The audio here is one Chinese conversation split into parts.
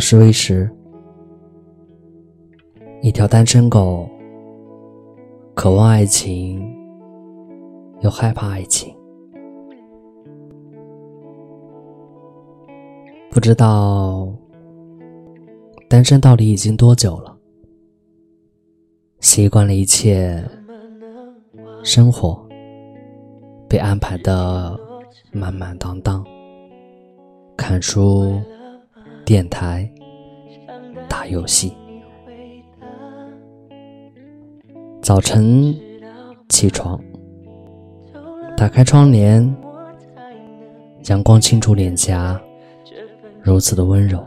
是微石，一条单身狗，渴望爱情，又害怕爱情。不知道单身到底已经多久了，习惯了一切生活被安排的满满当当，看书。电台，打游戏。早晨起床，打开窗帘，阳光清楚脸颊，如此的温柔。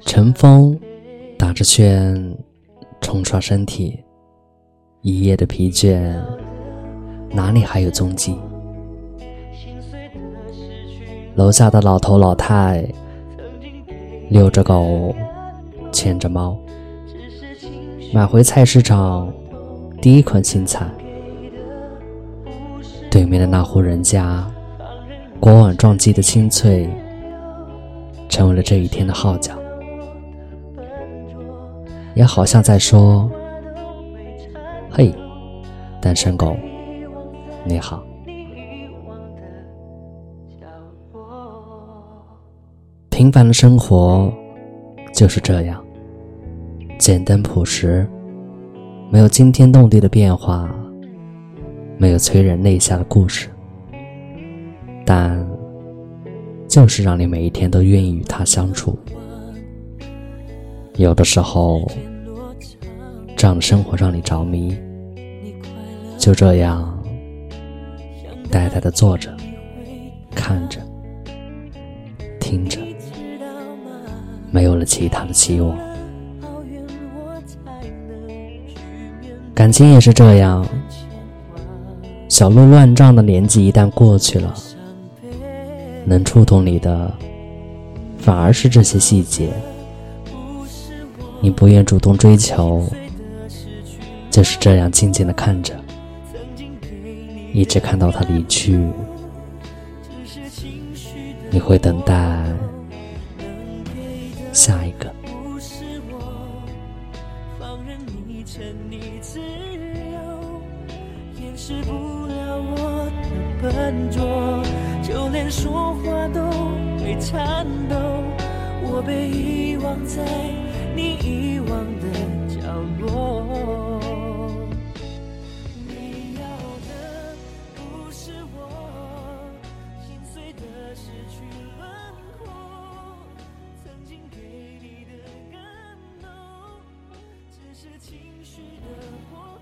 晨风打着旋，冲刷身体，一夜的疲倦，哪里还有踪迹？楼下的老头老太遛着狗，牵着猫，买回菜市场第一捆青菜。对面的那户人家，锅碗撞击的清脆，成为了这一天的号角，也好像在说：“嘿，单身狗，你好。”平凡的生活就是这样，简单朴实，没有惊天动地的变化，没有催人泪下的故事，但就是让你每一天都愿意与他相处。有的时候，这样的生活让你着迷，就这样呆呆的坐着，看着，听着。没有了其他的期望，感情也是这样。小鹿乱撞的年纪一旦过去了，能触动你的反而是这些细节。你不愿主动追求，就是这样静静的看着，一直看到他离去。你会等待。下一个。不是我放任你沉溺自由，掩饰不了我的笨拙，就连说话都会颤抖。我被遗忘在你遗忘的角落。情绪的波。